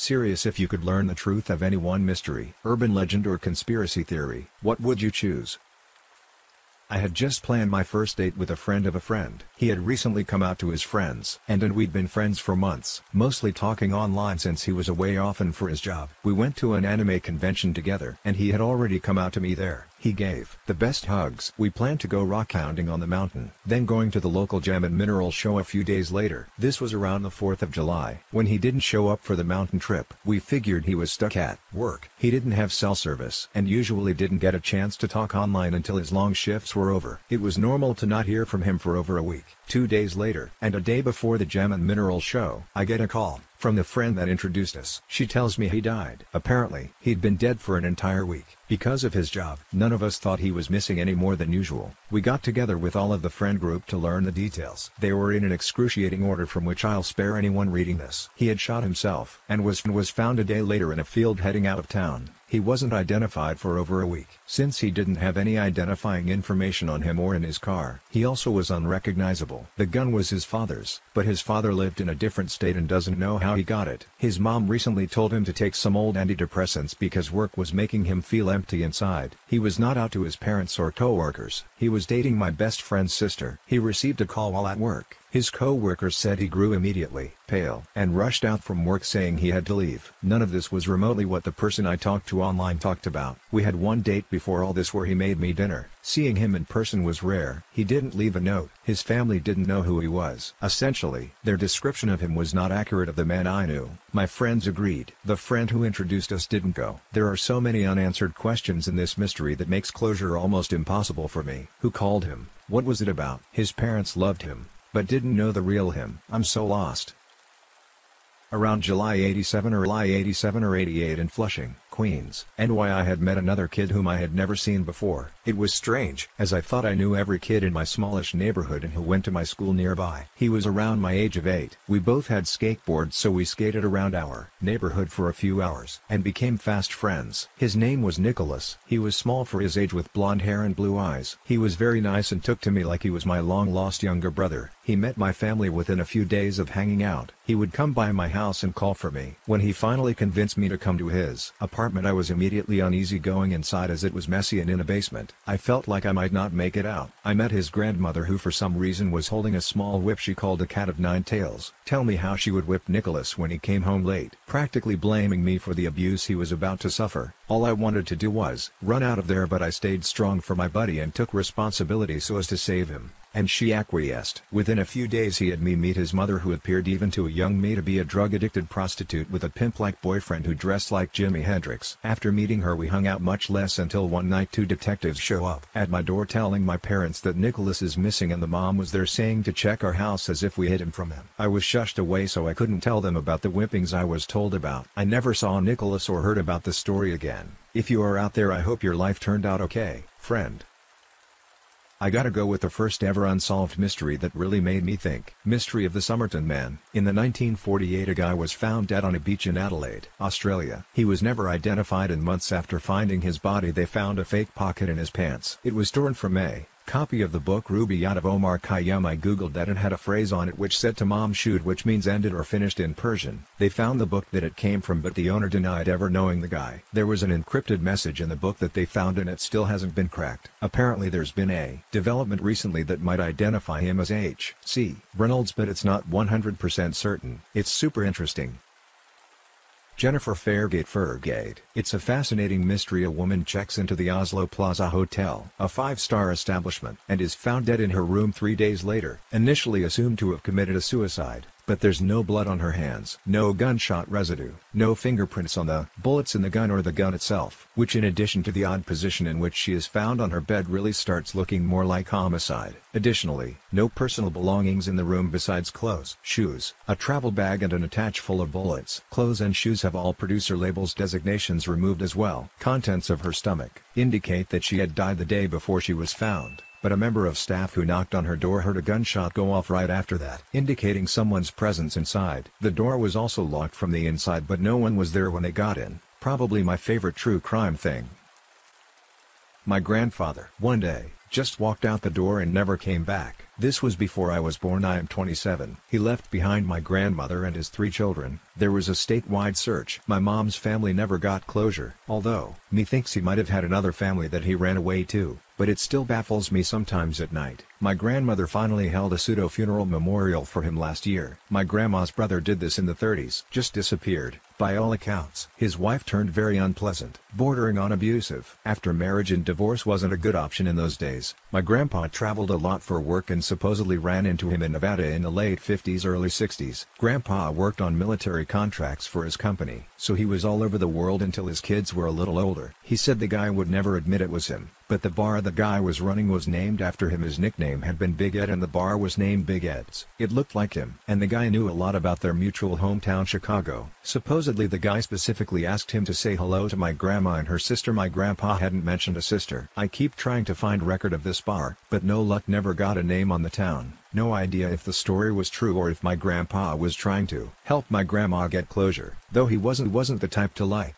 Serious if you could learn the truth of any one mystery, urban legend or conspiracy theory, what would you choose? I had just planned my first date with a friend of a friend. He had recently come out to his friends and and we'd been friends for months, mostly talking online since he was away often for his job. We went to an anime convention together and he had already come out to me there. He gave the best hugs. We planned to go rock hounding on the mountain, then going to the local gem and mineral show a few days later. This was around the 4th of July. When he didn't show up for the mountain trip, we figured he was stuck at work. He didn't have cell service and usually didn't get a chance to talk online until his long shifts were over. It was normal to not hear from him for over a week. Two days later, and a day before the Gem and Mineral show, I get a call from the friend that introduced us. She tells me he died. Apparently, he'd been dead for an entire week. Because of his job, none of us thought he was missing any more than usual. We got together with all of the friend group to learn the details. They were in an excruciating order from which I'll spare anyone reading this. He had shot himself and was, was found a day later in a field heading out of town. He wasn't identified for over a week. Since he didn't have any identifying information on him or in his car, he also was unrecognizable. The gun was his father's, but his father lived in a different state and doesn't know how he got it. His mom recently told him to take some old antidepressants because work was making him feel empty inside. He was not out to his parents or coworkers. He was dating my best friend's sister. He received a call while at work. His co-workers said he grew immediately pale and rushed out from work saying he had to leave. None of this was remotely what the person I talked to online talked about. We had one date before all this where he made me dinner. Seeing him in person was rare. He didn't leave a note. His family didn't know who he was. Essentially, their description of him was not accurate of the man I knew. My friends agreed. The friend who introduced us didn't go. There are so many unanswered questions in this mystery that makes closure almost impossible for me. Who called him? What was it about? His parents loved him but didn't know the real him. I'm so lost. Around July 87 or July 87 or 88 in Flushing, Queens, NY I had met another kid whom I had never seen before. It was strange, as I thought I knew every kid in my smallish neighborhood and who went to my school nearby. He was around my age of 8. We both had skateboards so we skated around our neighborhood for a few hours and became fast friends. His name was Nicholas. He was small for his age with blonde hair and blue eyes. He was very nice and took to me like he was my long-lost younger brother. He met my family within a few days of hanging out. He would come by my house and call for me. When he finally convinced me to come to his apartment I was immediately uneasy going inside as it was messy and in a basement. I felt like I might not make it out. I met his grandmother who for some reason was holding a small whip she called a cat of nine tails. Tell me how she would whip Nicholas when he came home late. Practically blaming me for the abuse he was about to suffer. All I wanted to do was run out of there but I stayed strong for my buddy and took responsibility so as to save him and she acquiesced. Within a few days he had me meet his mother who appeared even to a young me to be a drug-addicted prostitute with a pimp-like boyfriend who dressed like Jimi Hendrix. After meeting her we hung out much less until one night two detectives show up at my door telling my parents that Nicholas is missing and the mom was there saying to check our house as if we hid him from him. I was shushed away so I couldn't tell them about the whippings I was told about. I never saw Nicholas or heard about the story again. If you are out there I hope your life turned out okay, friend. I gotta go with the first ever unsolved mystery that really made me think. Mystery of the Somerton Man. In the 1948 a guy was found dead on a beach in Adelaide, Australia. He was never identified and months after finding his body they found a fake pocket in his pants. It was torn from a Copy of the book Rubaiyat of Omar Khayyam I googled that and had a phrase on it which said tamam shud which means ended or finished in Persian. They found the book that it came from but the owner denied ever knowing the guy. There was an encrypted message in the book that they found and it still hasn't been cracked. Apparently there's been a development recently that might identify him as H.C. Reynolds but it's not 100% certain. It's super interesting. Jennifer Fairgate Fergate. It's a fascinating mystery a woman checks into the Oslo Plaza Hotel, a five-star establishment, and is found dead in her room three days later. Initially assumed to have committed a suicide, but there's no blood on her hands. No gunshot residue. No fingerprints on the bullets in the gun or the gun itself. Which in addition to the odd position in which she is found on her bed really starts looking more like homicide. Additionally, no personal belongings in the room besides clothes, shoes, a travel bag and an attach full of bullets. Clothes and shoes have all producer labels designations removed as well. Contents of her stomach indicate that she had died the day before she was found but a member of staff who knocked on her door heard a gunshot go off right after that, indicating someone's presence inside. The door was also locked from the inside but no one was there when they got in, probably my favorite true crime thing. My grandfather. One day, just walked out the door and never came back. This was before I was born I am 27. He left behind my grandmother and his three children. There was a statewide search. My mom's family never got closure. Although, me thinks he might have had another family that he ran away to, but it still baffles me sometimes at night. My grandmother finally held a pseudo-funeral memorial for him last year. My grandma's brother did this in the 30s. Just disappeared. By all accounts, his wife turned very unpleasant, bordering on abusive. After marriage and divorce wasn't a good option in those days, my grandpa traveled a lot for work and supposedly ran into him in Nevada in the late 50s early 60s. Grandpa worked on military contracts for his company, so he was all over the world until his kids were a little older. He said the guy would never admit it was him, but the bar the guy was running was named after him his nickname had been Big Ed and the bar was named Big Ed's. It looked like him, and the guy knew a lot about their mutual hometown Chicago. Supposedly the guy specifically asked him to say hello to my grandma and her sister my grandpa hadn't mentioned a sister. I keep trying to find record of this bar, but no luck never got a name on the town. No idea if the story was true or if my grandpa was trying to help my grandma get closure, though he wasn't wasn't the type to lie.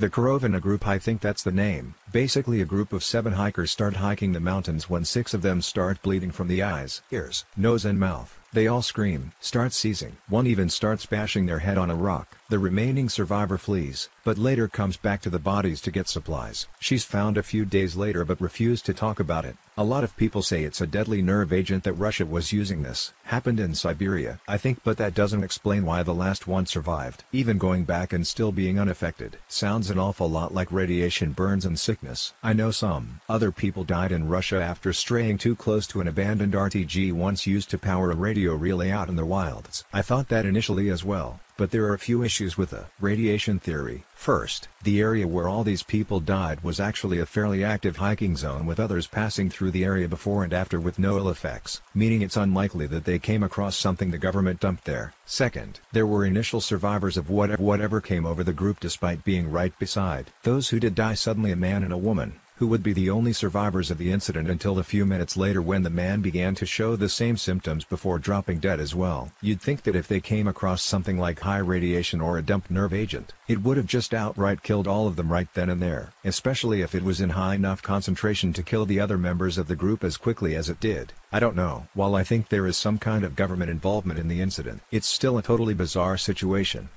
The Korovina group I think that's the name. Basically a group of seven hikers start hiking the mountains when six of them start bleeding from the eyes, ears, nose and mouth. They all scream, start seizing. One even starts bashing their head on a rock. The remaining survivor flees, but later comes back to the bodies to get supplies. She's found a few days later but refused to talk about it. A lot of people say it's a deadly nerve agent that Russia was using this. Happened in Siberia. I think but that doesn't explain why the last one survived. Even going back and still being unaffected. Sounds an awful lot like radiation burns and sickness. I know some other people died in Russia after straying too close to an abandoned RTG once used to power a radio relay out in the wilds. I thought that initially as well. But there are a few issues with the radiation theory. First, the area where all these people died was actually a fairly active hiking zone with others passing through the area before and after with no ill effects, meaning it's unlikely that they came across something the government dumped there. Second, there were initial survivors of whatever, came over the group despite being right beside. Those who did die suddenly a man and a woman, who would be the only survivors of the incident until a few minutes later when the man began to show the same symptoms before dropping dead as well. You'd think that if they came across something like high radiation or a dumped nerve agent, it would have just outright killed all of them right then and there, especially if it was in high enough concentration to kill the other members of the group as quickly as it did. I don't know. While I think there is some kind of government involvement in the incident, it's still a totally bizarre situation.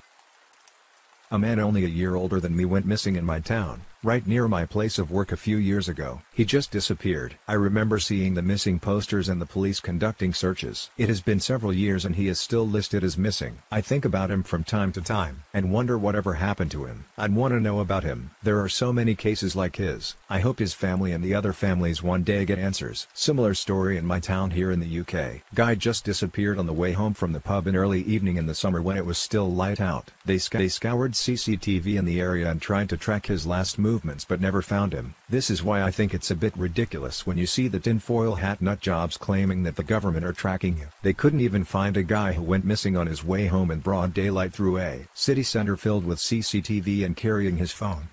A man only a year older than me went missing in my town right near my place of work a few years ago. He just disappeared. I remember seeing the missing posters and the police conducting searches. It has been several years and he is still listed as missing. I think about him from time to time and wonder whatever happened to him. I'd want to know about him. There are so many cases like his. I hope his family and the other families one day get answers. Similar story in my town here in the UK. Guy just disappeared on the way home from the pub in early evening in the summer when it was still light out. They, sc they scoured CCTV in the area and tried to track his last move movements but never found him. This is why I think it's a bit ridiculous when you see the tinfoil hat nut jobs claiming that the government are tracking you. They couldn't even find a guy who went missing on his way home in broad daylight through a city center filled with CCTV and carrying his phone.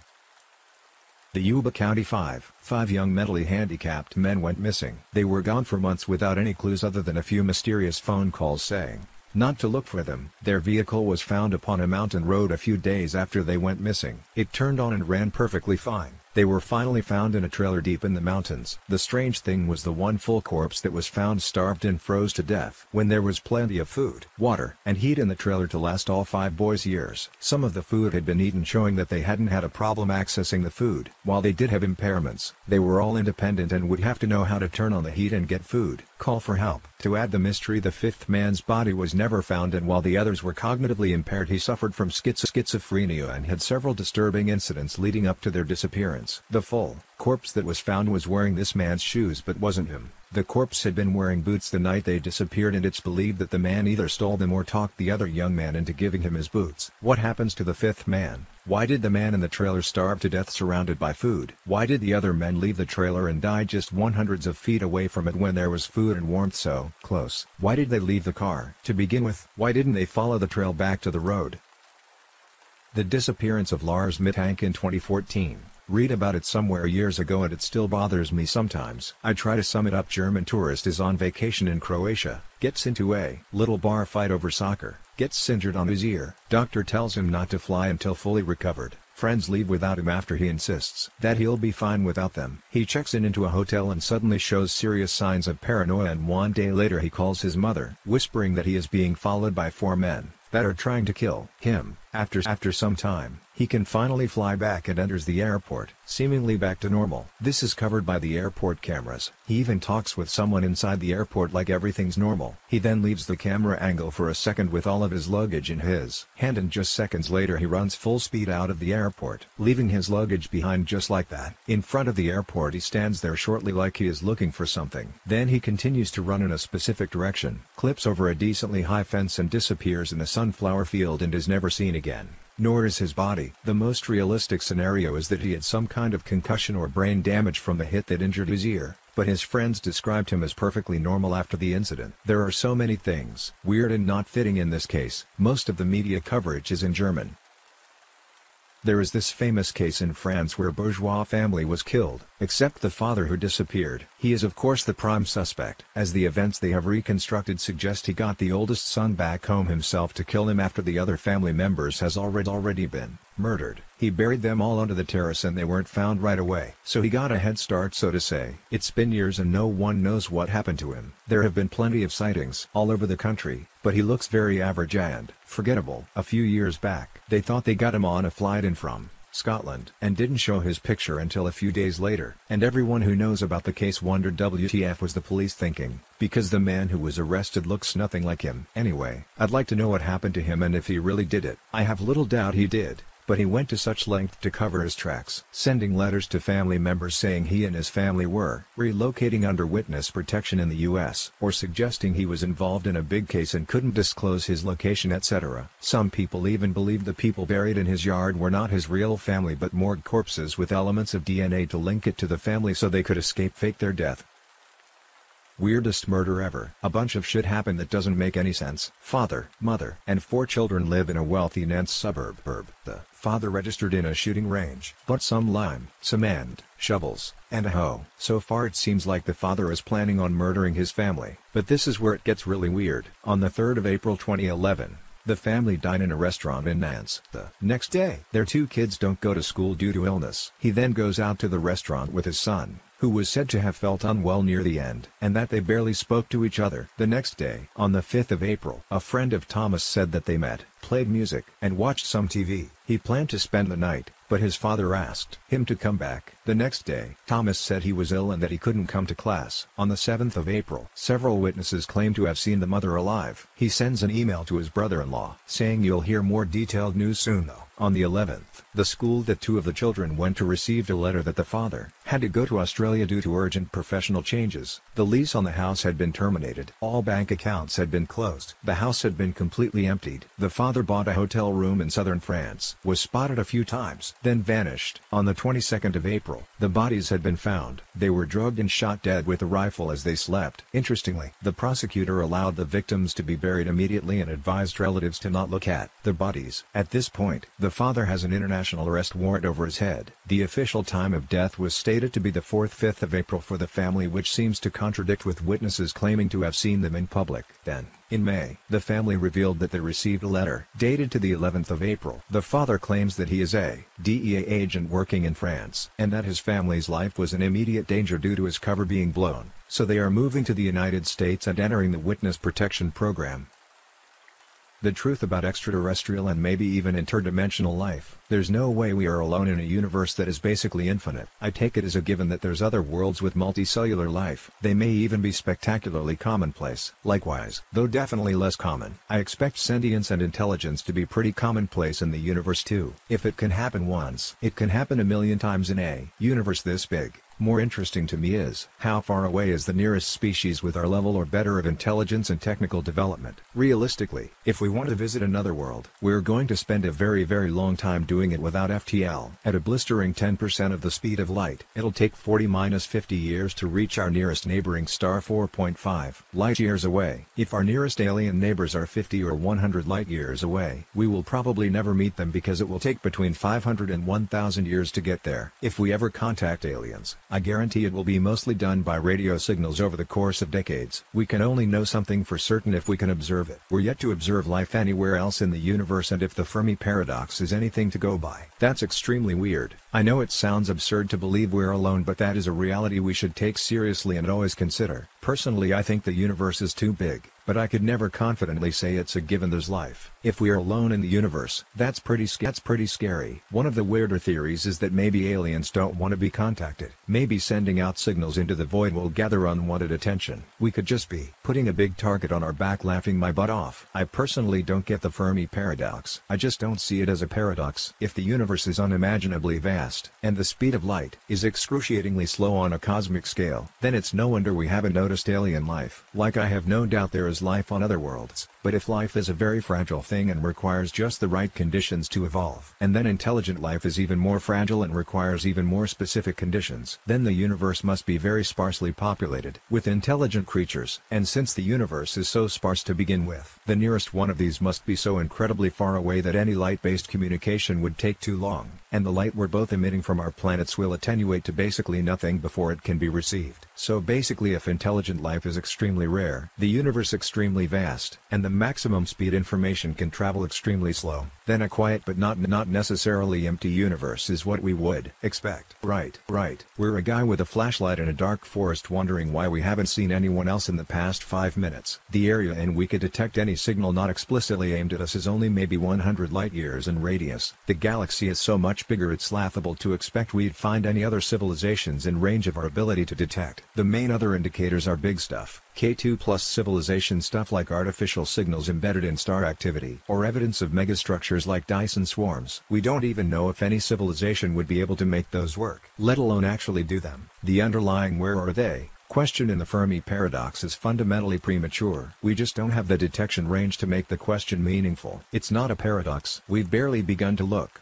The Yuba County 5, five young mentally handicapped men went missing. They were gone for months without any clues other than a few mysterious phone calls saying, not to look for them. Their vehicle was found upon a mountain road a few days after they went missing. It turned on and ran perfectly fine. They were finally found in a trailer deep in the mountains. The strange thing was the one full corpse that was found starved and froze to death. When there was plenty of food, water, and heat in the trailer to last all five boys' years. Some of the food had been eaten showing that they hadn't had a problem accessing the food. While they did have impairments, they were all independent and would have to know how to turn on the heat and get food. Call for help. To add the mystery the fifth man's body was never found and while the others were cognitively impaired he suffered from schizophrenia and had several disturbing incidents leading up to their disappearance. The full corpse that was found was wearing this man's shoes but wasn't him. The corpse had been wearing boots the night they disappeared and it's believed that the man either stole them or talked the other young man into giving him his boots. What happens to the fifth man? Why did the man in the trailer starve to death surrounded by food? Why did the other men leave the trailer and die just one hundreds of feet away from it when there was food and warmth so close? Why did they leave the car? To begin with, why didn't they follow the trail back to the road? The disappearance of Lars Mittank in 2014 Read about it somewhere years ago and it still bothers me sometimes. I try to sum it up German tourist is on vacation in Croatia, gets into a little bar fight over soccer, gets injured on his ear, doctor tells him not to fly until fully recovered, Friends leave without him after he insists that he'll be fine without them. He checks in into a hotel and suddenly shows serious signs of paranoia and one day later he calls his mother, whispering that he is being followed by four men that are trying to kill him. After after some time, he can finally fly back and enters the airport, seemingly back to normal. This is covered by the airport cameras. He even talks with someone inside the airport like everything's normal. He then leaves the camera angle for a second with all of his luggage in his hand and just seconds later he runs full speed out of the airport, leaving his luggage behind just like that. In front of the airport he stands there shortly like he is looking for something. Then he continues to run in a specific direction, clips over a decently high fence and disappears in the sunflower field and is never seen again nor is his body. The most realistic scenario is that he had some kind of concussion or brain damage from the hit that injured his ear, but his friends described him as perfectly normal after the incident. There are so many things weird and not fitting in this case. Most of the media coverage is in German, there is this famous case in France where bourgeois family was killed, except the father who disappeared. He is of course the prime suspect, as the events they have reconstructed suggest he got the oldest son back home himself to kill him after the other family members has already already been murdered. He buried them all under the terrace and they weren't found right away. So he got a head start so to say. It's been years and no one knows what happened to him. There have been plenty of sightings all over the country, but he looks very average and forgettable. A few years back, they thought they got him on a flight in from Scotland, and didn't show his picture until a few days later. And everyone who knows about the case wondered WTF was the police thinking, because the man who was arrested looks nothing like him. Anyway, I'd like to know what happened to him and if he really did it. I have little doubt he did but he went to such length to cover his tracks, sending letters to family members saying he and his family were relocating under witness protection in the U.S., or suggesting he was involved in a big case and couldn't disclose his location etc. Some people even believed the people buried in his yard were not his real family but morgue corpses with elements of DNA to link it to the family so they could escape fake their death. Weirdest murder ever. A bunch of shit happened that doesn't make any sense. Father, mother, and four children live in a wealthy Nantes suburb. The father registered in a shooting range. But some lime, cement, shovels, and a hoe. So far it seems like the father is planning on murdering his family. But this is where it gets really weird. On the 3rd of April 2011, the family dine in a restaurant in Nantes. The next day, their two kids don't go to school due to illness. He then goes out to the restaurant with his son, who was said to have felt unwell near the end, and that they barely spoke to each other. The next day, on the 5th of April, a friend of Thomas said that they met, played music, and watched some TV. He planned to spend the night, but his father asked him to come back. The next day, Thomas said he was ill and that he couldn't come to class. On the 7th of April, several witnesses claim to have seen the mother alive. He sends an email to his brother-in-law, saying you'll hear more detailed news soon though. On the 11th, the school that two of the children went to received a letter that the father had to go to Australia due to urgent professional changes. The lease on the house had been terminated. All bank accounts had been closed. The house had been completely emptied. The father bought a hotel room in southern France, was spotted a few times, then vanished. On the 22nd of April, the bodies had been found. They were drugged and shot dead with a rifle as they slept. Interestingly, the prosecutor allowed the victims to be buried immediately and advised relatives to not look at the bodies. At this point, the the father has an international arrest warrant over his head. The official time of death was stated to be the 4th-5th of April for the family which seems to contradict with witnesses claiming to have seen them in public. Then, in May, the family revealed that they received a letter dated to the 11th of April. The father claims that he is a DEA agent working in France and that his family's life was in immediate danger due to his cover being blown, so they are moving to the United States and entering the Witness Protection Program. The truth about extraterrestrial and maybe even interdimensional life. There's no way we are alone in a universe that is basically infinite. I take it as a given that there's other worlds with multicellular life. They may even be spectacularly commonplace. Likewise, though definitely less common, I expect sentience and intelligence to be pretty commonplace in the universe too. If it can happen once, it can happen a million times in a universe this big. More interesting to me is, how far away is the nearest species with our level or better of intelligence and technical development? Realistically, if we want to visit another world, we're going to spend a very very long time doing it without FTL. At a blistering 10% of the speed of light, it'll take 40-50 years to reach our nearest neighboring star 4.5 light years away. If our nearest alien neighbors are 50 or 100 light years away, we will probably never meet them because it will take between 500 and 1000 years to get there. If we ever contact aliens, I guarantee it will be mostly done by radio signals over the course of decades. We can only know something for certain if we can observe it. We're yet to observe life anywhere else in the universe and if the Fermi paradox is anything to go by. That's extremely weird. I know it sounds absurd to believe we're alone but that is a reality we should take seriously and always consider. Personally I think the universe is too big, but I could never confidently say it's a given there's life. If we are alone in the universe, that's pretty that's pretty scary. One of the weirder theories is that maybe aliens don't want to be contacted. Maybe sending out signals into the void will gather unwanted attention. We could just be putting a big target on our back laughing my butt off. I personally don't get the Fermi paradox. I just don't see it as a paradox. If the universe is unimaginably vast, and the speed of light is excruciatingly slow on a cosmic scale, then it's no wonder we haven't noticed alien life. Like I have no doubt there is life on other worlds, but if life is a very fragile thing and requires just the right conditions to evolve, and then intelligent life is even more fragile and requires even more specific conditions, then the universe must be very sparsely populated with intelligent creatures. And since the universe is so sparse to begin with, the nearest one of these must be so incredibly far away that any light-based communication would take too long, and the light we're both emitting from our planets will attenuate to basically nothing before it can be received. So basically if intelligent life is extremely rare, the universe extremely vast, and the maximum speed information can travel extremely slow, then a quiet but not not necessarily empty universe is what we would expect. Right, right. We're a guy with a flashlight in a dark forest wondering why we haven't seen anyone else in the past 5 minutes. The area in we could detect any signal not explicitly aimed at us is only maybe 100 light years in radius. The galaxy is so much bigger it's laughable to expect we'd find any other civilizations in range of our ability to detect. The main other indicators are big stuff, K2 plus civilization stuff like artificial signals embedded in star activity or evidence of megastructures like Dyson swarms. We don't even know if any civilization would be able to make those work, let alone actually do them. The underlying where are they question in the Fermi paradox is fundamentally premature. We just don't have the detection range to make the question meaningful. It's not a paradox. We've barely begun to look.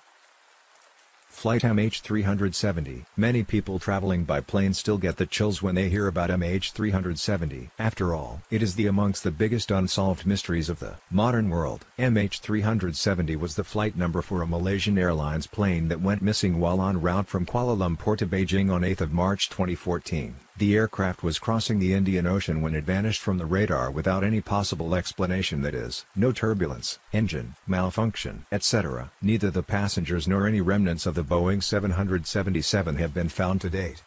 Flight MH370 Many people traveling by plane still get the chills when they hear about MH370. After all, it is the amongst the biggest unsolved mysteries of the modern world. MH370 was the flight number for a Malaysian Airlines plane that went missing while en route from Kuala Lumpur to Beijing on 8 March 2014. The aircraft was crossing the Indian Ocean when it vanished from the radar without any possible explanation that is, no turbulence, engine, malfunction, etc. Neither the passengers nor any remnants of the Boeing 777 have been found to date.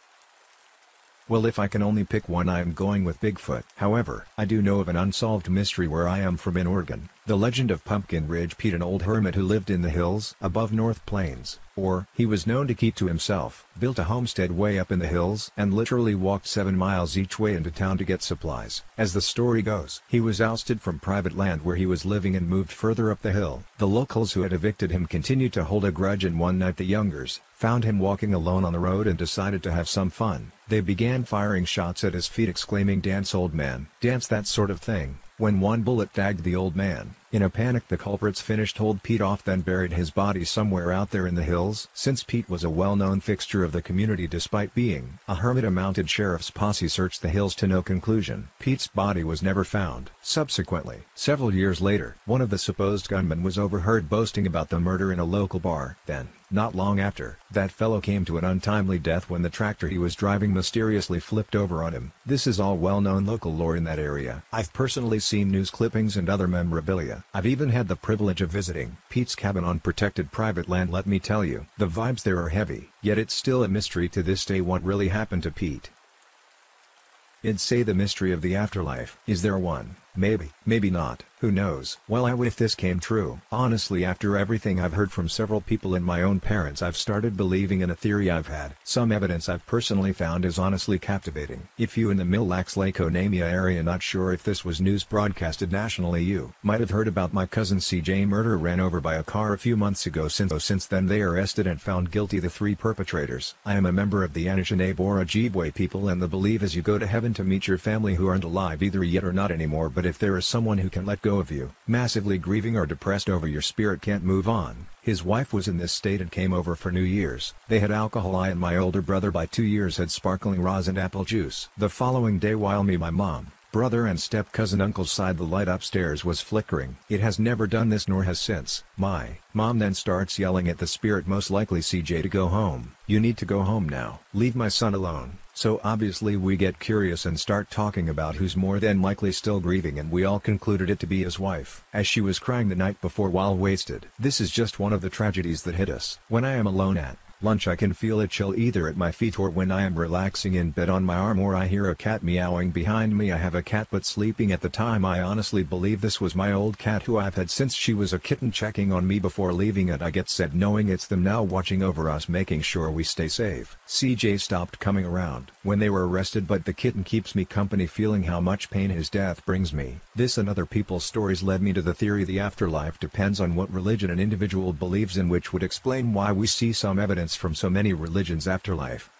Well if I can only pick one I am going with Bigfoot. However, I do know of an unsolved mystery where I am from in Oregon, the legend of Pumpkin Ridge Pete an old hermit who lived in the hills above North Plains, or he was known to keep to himself, built a homestead way up in the hills and literally walked 7 miles each way into town to get supplies. As the story goes, he was ousted from private land where he was living and moved further up the hill. The locals who had evicted him continued to hold a grudge and one night the Youngers, found him walking alone on the road and decided to have some fun. They began firing shots at his feet exclaiming dance old man, dance that sort of thing, when one bullet tagged the old man. In a panic the culprits finished old Pete off then buried his body somewhere out there in the hills. Since Pete was a well-known fixture of the community despite being a hermit a mounted sheriff's posse searched the hills to no conclusion. Pete's body was never found. Subsequently, several years later, one of the supposed gunmen was overheard boasting about the murder in a local bar. Then, not long after, that fellow came to an untimely death when the tractor he was driving mysteriously flipped over on him. This is all well-known local lore in that area. I've personally seen news clippings and other memorabilia I've even had the privilege of visiting Pete's cabin on protected private land let me tell you. The vibes there are heavy, yet it's still a mystery to this day what really happened to Pete. It'd say the mystery of the afterlife. Is there one? Maybe, maybe not, who knows. Well I would if this came true. Honestly after everything I've heard from several people and my own parents I've started believing in a theory I've had. Some evidence I've personally found is honestly captivating. If you in the Mille Lacs Laconia area not sure if this was news broadcasted nationally you might have heard about my cousin CJ murder ran over by a car a few months ago since, oh, since then they arrested and found guilty the three perpetrators. I am a member of the Anishinaabe or Ojibwe people and the believe as you go to heaven to meet your family who aren't alive either yet or not anymore but if there is someone who can let go of you, massively grieving or depressed over your spirit can't move on, his wife was in this state and came over for New Year's. They had alcohol I and my older brother by two years had sparkling rosin apple juice. The following day while me my mom, brother and step-cousin uncle's side the light upstairs was flickering. It has never done this nor has since. My mom then starts yelling at the spirit most likely CJ to go home. You need to go home now. Leave my son alone. So obviously we get curious and start talking about who's more than likely still grieving and we all concluded it to be his wife, as she was crying the night before while wasted. This is just one of the tragedies that hit us. When I am alone at lunch I can feel a chill either at my feet or when I am relaxing in bed on my arm or I hear a cat meowing behind me I have a cat but sleeping at the time I honestly believe this was my old cat who I've had since she was a kitten checking on me before leaving it I get sad knowing it's them now watching over us making sure we stay safe. CJ stopped coming around when they were arrested but the kitten keeps me company feeling how much pain his death brings me. This and other people's stories led me to the theory the afterlife depends on what religion an individual believes in which would explain why we see some evidence from so many religions afterlife.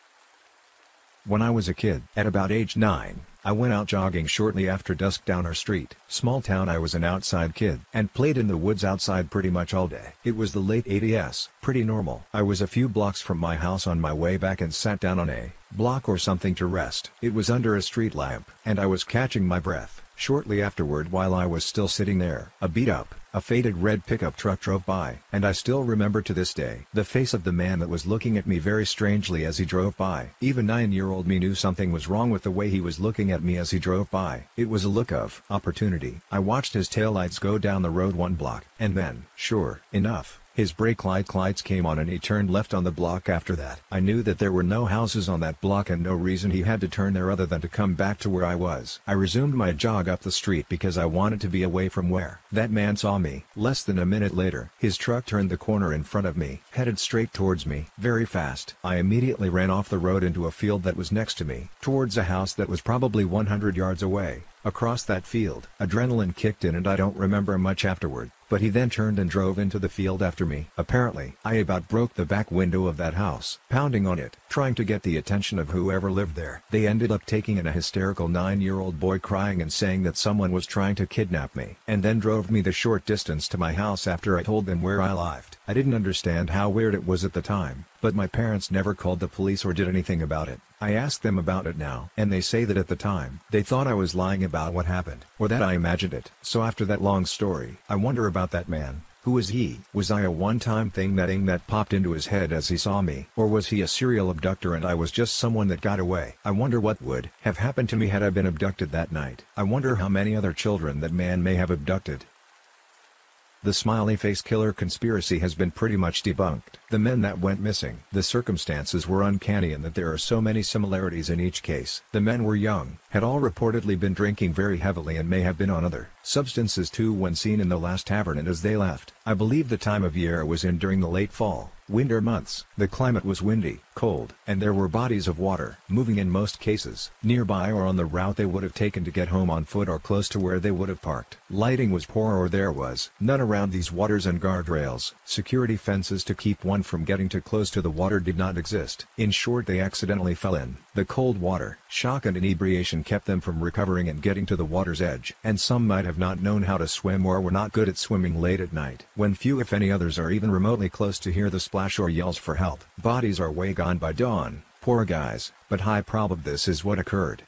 When I was a kid, at about age 9, I went out jogging shortly after dusk down our street. Small town I was an outside kid and played in the woods outside pretty much all day. It was the late 80s, pretty normal. I was a few blocks from my house on my way back and sat down on a block or something to rest. It was under a street lamp and I was catching my breath. Shortly afterward while I was still sitting there, a beat-up, a faded red pickup truck drove by, and I still remember to this day the face of the man that was looking at me very strangely as he drove by. Even nine-year-old me knew something was wrong with the way he was looking at me as he drove by. It was a look of opportunity. I watched his taillights go down the road one block, and then, sure enough, his brake light lights came on and he turned left on the block after that. I knew that there were no houses on that block and no reason he had to turn there other than to come back to where I was. I resumed my jog up the street because I wanted to be away from where that man saw me. Less than a minute later, his truck turned the corner in front of me, headed straight towards me, very fast. I immediately ran off the road into a field that was next to me, towards a house that was probably 100 yards away. Across that field, adrenaline kicked in and I don't remember much afterward, but he then turned and drove into the field after me. Apparently, I about broke the back window of that house, pounding on it, trying to get the attention of whoever lived there. They ended up taking in a hysterical nine-year-old boy crying and saying that someone was trying to kidnap me, and then drove me the short distance to my house after I told them where I lived. I didn't understand how weird it was at the time, but my parents never called the police or did anything about it. I asked them about it now, and they say that at the time, they thought I was lying about what happened, or that I imagined it. So after that long story, I wonder about that man. Who is he? Was I a one-time thing that that popped into his head as he saw me? Or was he a serial abductor and I was just someone that got away? I wonder what would have happened to me had I been abducted that night. I wonder how many other children that man may have abducted. The smiley face killer conspiracy has been pretty much debunked. The men that went missing. The circumstances were uncanny in that there are so many similarities in each case. The men were young, had all reportedly been drinking very heavily and may have been on other substances too when seen in the last tavern and as they left. I believe the time of year was in during the late fall winter months. The climate was windy, cold, and there were bodies of water moving in most cases nearby or on the route they would have taken to get home on foot or close to where they would have parked. Lighting was poor or there was none around these waters and guardrails. Security fences to keep one from getting too close to the water did not exist. In short they accidentally fell in. The cold water, shock and inebriation kept them from recovering and getting to the water's edge. And some might have not known how to swim or were not good at swimming late at night. When few if any others are even remotely close to hear the splash splash or yells for help. Bodies are way gone by dawn, poor guys, but high prob this is what occurred.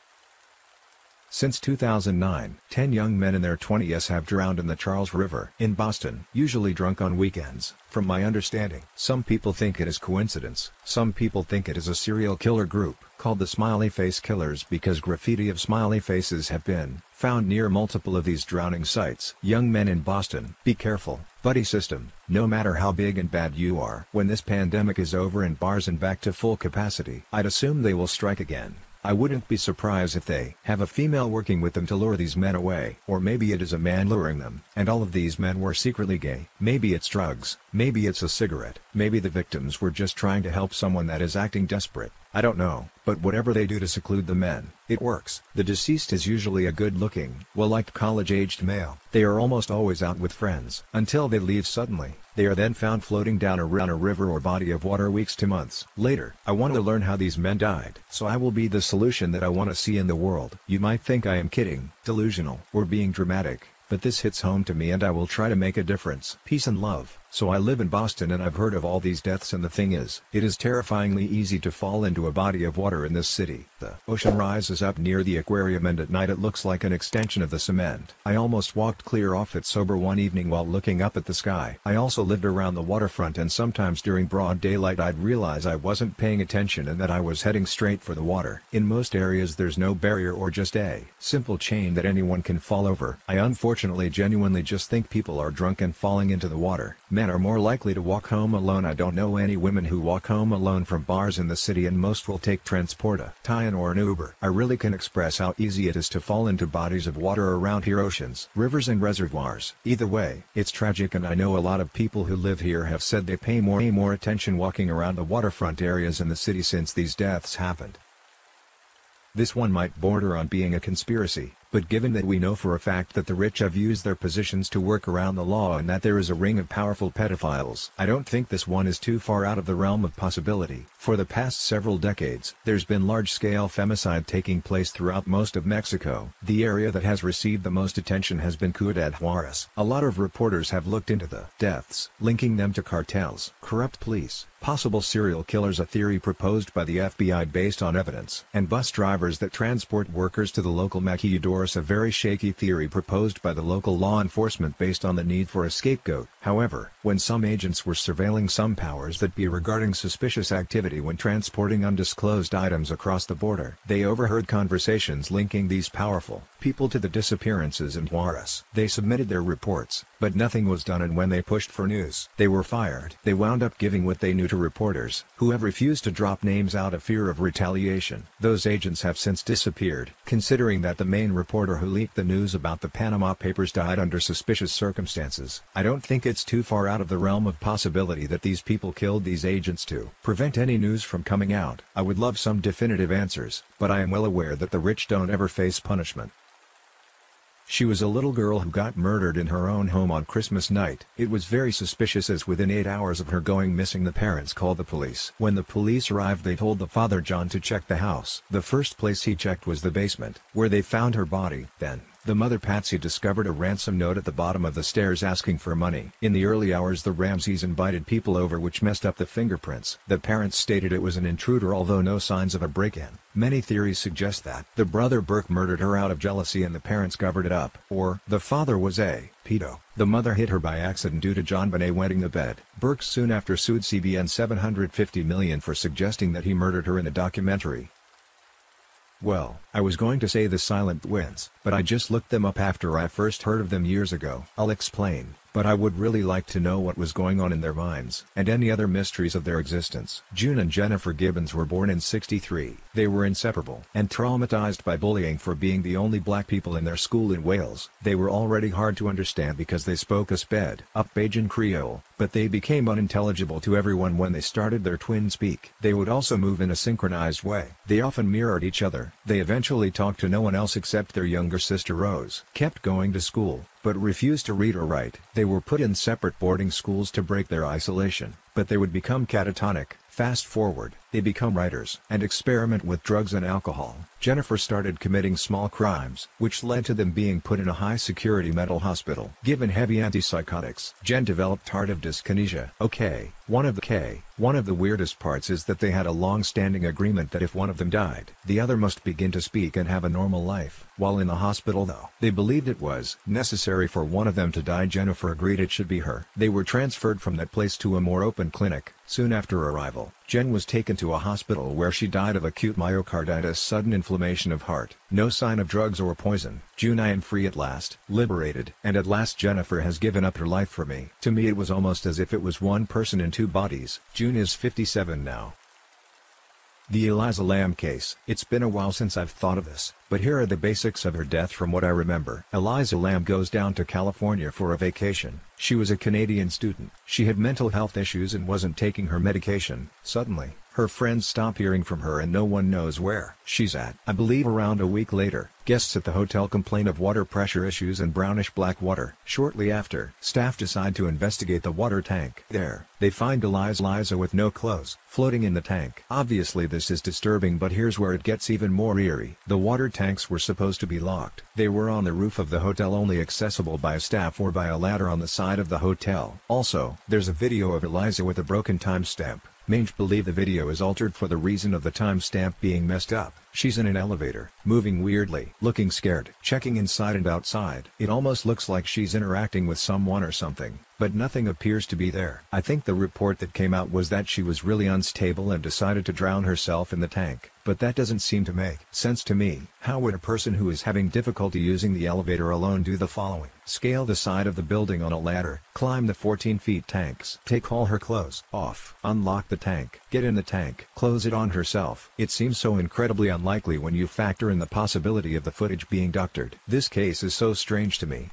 Since 2009, 10 young men in their 20s have drowned in the Charles River in Boston, usually drunk on weekends, from my understanding. Some people think it is coincidence, some people think it is a serial killer group, called the Smiley Face Killers because graffiti of smiley faces have been found near multiple of these drowning sites. Young men in Boston, be careful, buddy system, no matter how big and bad you are. When this pandemic is over and bars and back to full capacity, I'd assume they will strike again. I wouldn't be surprised if they have a female working with them to lure these men away. Or maybe it is a man luring them, and all of these men were secretly gay. Maybe it's drugs, maybe it's a cigarette, maybe the victims were just trying to help someone that is acting desperate. I don't know, but whatever they do to seclude the men, it works. The deceased is usually a good-looking, well-liked college-aged male. They are almost always out with friends, until they leave suddenly. They are then found floating down around a river or body of water weeks to months later. I want to learn how these men died, so I will be the solution that I want to see in the world. You might think I am kidding, delusional, or being dramatic, but this hits home to me and I will try to make a difference. Peace and love. So I live in Boston and I've heard of all these deaths and the thing is, it is terrifyingly easy to fall into a body of water in this city. The ocean rises up near the aquarium and at night it looks like an extension of the cement. I almost walked clear off it sober one evening while looking up at the sky. I also lived around the waterfront and sometimes during broad daylight I'd realize I wasn't paying attention and that I was heading straight for the water. In most areas there's no barrier or just a simple chain that anyone can fall over. I unfortunately genuinely just think people are drunk and falling into the water. Are more likely to walk home alone I don't know any women who walk home alone from bars in the city and most will take Transporta, Tyan or an Uber. I really can express how easy it is to fall into bodies of water around here oceans, rivers and reservoirs. Either way, it's tragic and I know a lot of people who live here have said they pay more, and more attention walking around the waterfront areas in the city since these deaths happened. This one might border on being a conspiracy, but given that we know for a fact that the rich have used their positions to work around the law and that there is a ring of powerful pedophiles, I don't think this one is too far out of the realm of possibility. For the past several decades, there's been large-scale femicide taking place throughout most of Mexico. The area that has received the most attention has been Ciudad Juarez. A lot of reporters have looked into the deaths, linking them to cartels, corrupt police, possible serial killers a theory proposed by the FBI based on evidence, and bus drivers that transport workers to the local maquiladora a very shaky theory proposed by the local law enforcement based on the need for a scapegoat. However, when some agents were surveilling some powers that be regarding suspicious activity when transporting undisclosed items across the border, they overheard conversations linking these powerful people to the disappearances in Juarez. They submitted their reports, but nothing was done and when they pushed for news, they were fired. They wound up giving what they knew to reporters, who have refused to drop names out of fear of retaliation. Those agents have since disappeared. Considering that the main reporter who leaked the news about the Panama Papers died under suspicious circumstances, I don't think it's too far out of the realm of possibility that these people killed these agents to prevent any news from coming out. I would love some definitive answers, but I am well aware that the rich don't ever face punishment. She was a little girl who got murdered in her own home on Christmas night. It was very suspicious as within 8 hours of her going missing the parents called the police. When the police arrived they told the father John to check the house. The first place he checked was the basement, where they found her body. Then, the mother Patsy discovered a ransom note at the bottom of the stairs asking for money. In the early hours the Ramseys invited people over which messed up the fingerprints. The parents stated it was an intruder although no signs of a break-in. Many theories suggest that the brother Burke murdered her out of jealousy and the parents covered it up. Or, the father was a pedo. The mother hit her by accident due to JonBenét wetting the bed. Burke soon after sued CBS 750 million for suggesting that he murdered her in a documentary. Well, I was going to say the Silent Twins, but I just looked them up after I first heard of them years ago. I'll explain but I would really like to know what was going on in their minds and any other mysteries of their existence. June and Jennifer Gibbons were born in 63. They were inseparable and traumatized by bullying for being the only black people in their school in Wales. They were already hard to understand because they spoke a sped up Bajan Creole, but they became unintelligible to everyone when they started their twin speak. They would also move in a synchronized way. They often mirrored each other. They eventually talked to no one else except their younger sister Rose. Kept going to school, but refused to read or write. They were put in separate boarding schools to break their isolation, but they would become catatonic. Fast forward, they become writers and experiment with drugs and alcohol. Jennifer started committing small crimes, which led to them being put in a high-security mental hospital. Given heavy antipsychotics, Jen developed tardive dyskinesia. Okay, one of the K. One of the weirdest parts is that they had a long-standing agreement that if one of them died, the other must begin to speak and have a normal life. While in the hospital though, they believed it was necessary for one of them to die Jennifer agreed it should be her. They were transferred from that place to a more open clinic. Soon after arrival, Jen was taken to a hospital where she died of acute myocarditis sudden inflammation of heart. No sign of drugs or poison. June I am free at last, liberated. And at last Jennifer has given up her life for me. To me it was almost as if it was one person in two bodies. June is 57 now. The Eliza Lam case. It's been a while since I've thought of this, but here are the basics of her death from what I remember. Eliza Lam goes down to California for a vacation. She was a Canadian student. She had mental health issues and wasn't taking her medication. Suddenly, her friends stop hearing from her and no one knows where she's at. I believe around a week later, Guests at the hotel complain of water pressure issues and brownish black water. Shortly after, staff decide to investigate the water tank. There, they find Eliza Liza with no clothes, floating in the tank. Obviously this is disturbing but here's where it gets even more eerie. The water tanks were supposed to be locked. They were on the roof of the hotel only accessible by staff or by a ladder on the side of the hotel. Also, there's a video of Eliza with a broken timestamp. Mange believe the video is altered for the reason of the timestamp being messed up. She's in an elevator, moving weirdly, looking scared, checking inside and outside. It almost looks like she's interacting with someone or something, but nothing appears to be there. I think the report that came out was that she was really unstable and decided to drown herself in the tank, but that doesn't seem to make sense to me. How would a person who is having difficulty using the elevator alone do the following? Scale the side of the building on a ladder, climb the 14 feet tanks, take all her clothes off, unlock the tank, get in the tank, close it on herself. It seems so incredibly unlikely when you factor in the possibility of the footage being doctored. This case is so strange to me.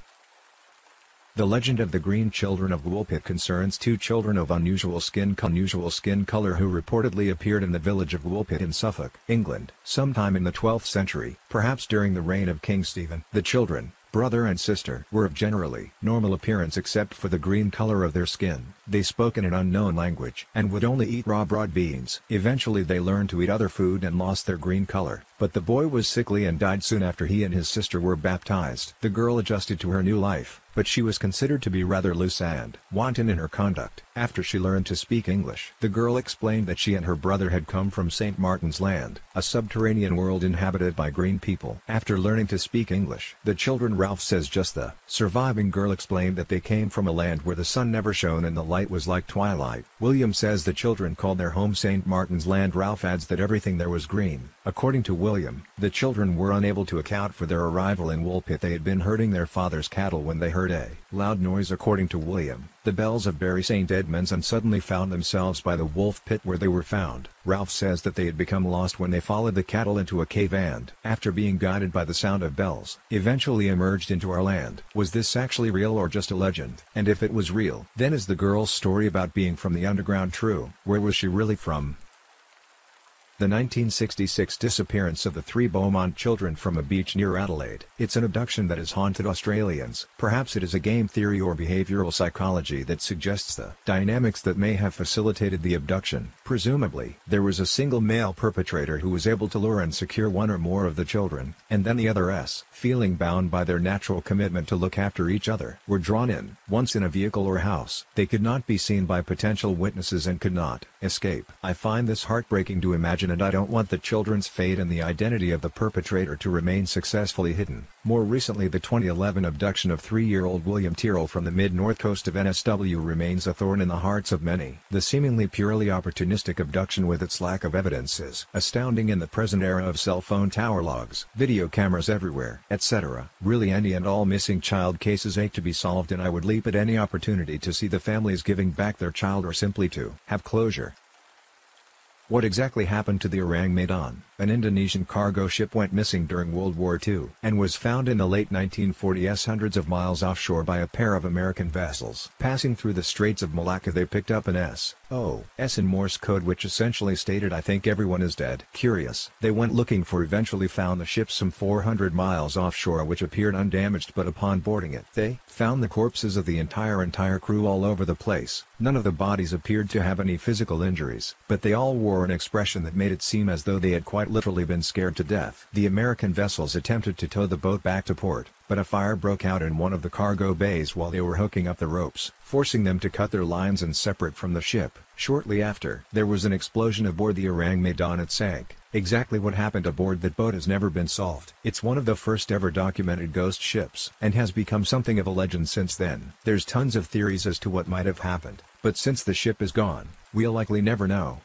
The legend of the Green Children of Woolpit concerns two children of unusual skin unusual skin color who reportedly appeared in the village of Woolpit in Suffolk, England, sometime in the 12th century, perhaps during the reign of King Stephen. The children, brother and sister, were of generally normal appearance except for the green color of their skin. They spoke in an unknown language and would only eat raw broad beans. Eventually they learned to eat other food and lost their green color, but the boy was sickly and died soon after he and his sister were baptized. The girl adjusted to her new life, but she was considered to be rather loose and wanton in her conduct. After she learned to speak English, the girl explained that she and her brother had come from St. Martin's Land, a subterranean world inhabited by green people. After learning to speak English, the children Ralph says just the surviving girl explained that they came from a land where the sun never shone and the light was like twilight. William says the children called their home St. Martin's Land. Ralph adds that everything there was green. According to William, the children were unable to account for their arrival in Woolpit. They had been herding their father's cattle when they heard a loud noise according to William, the bells of Bury St. Edmunds and suddenly found themselves by the wolf pit where they were found. Ralph says that they had become lost when they followed the cattle into a cave and, after being guided by the sound of bells, eventually emerged into our land. Was this actually real or just a legend? And if it was real, then is the girl's story about being from the underground true? Where was she really from? The 1966 disappearance of the three Beaumont children from a beach near Adelaide. It's an abduction that has haunted Australians. Perhaps it is a game theory or behavioral psychology that suggests the dynamics that may have facilitated the abduction. Presumably, there was a single male perpetrator who was able to lure and secure one or more of the children, and then the other s, feeling bound by their natural commitment to look after each other, were drawn in. Once in a vehicle or house, they could not be seen by potential witnesses and could not escape. I find this heartbreaking to imagine and I don't want the children's fate and the identity of the perpetrator to remain successfully hidden. More recently the 2011 abduction of three-year-old William Tyrrell from the mid-north coast of NSW remains a thorn in the hearts of many. The seemingly purely opportunistic abduction with its lack of evidence is astounding in the present era of cell phone tower logs, video cameras everywhere, etc. Really any and all missing child cases ache to be solved and I would leap at any opportunity to see the families giving back their child or simply to have closure. What exactly happened to the Orang Medan? An Indonesian cargo ship went missing during World War II and was found in the late 1940s hundreds of miles offshore by a pair of American vessels. Passing through the Straits of Malacca they picked up an S. O. S in Morse code which essentially stated I think everyone is dead. Curious. They went looking for eventually found the ship some 400 miles offshore which appeared undamaged but upon boarding it they found the corpses of the entire entire crew all over the place. None of the bodies appeared to have any physical injuries, but they all wore an expression that made it seem as though they had quite literally been scared to death. The American vessels attempted to tow the boat back to port, but a fire broke out in one of the cargo bays while they were hooking up the ropes, forcing them to cut their lines and separate from the ship. Shortly after, there was an explosion aboard the Orang Medan it sank. Exactly what happened aboard that boat has never been solved. It's one of the first ever documented ghost ships and has become something of a legend since then. There's tons of theories as to what might have happened, but since the ship is gone, we'll likely never know.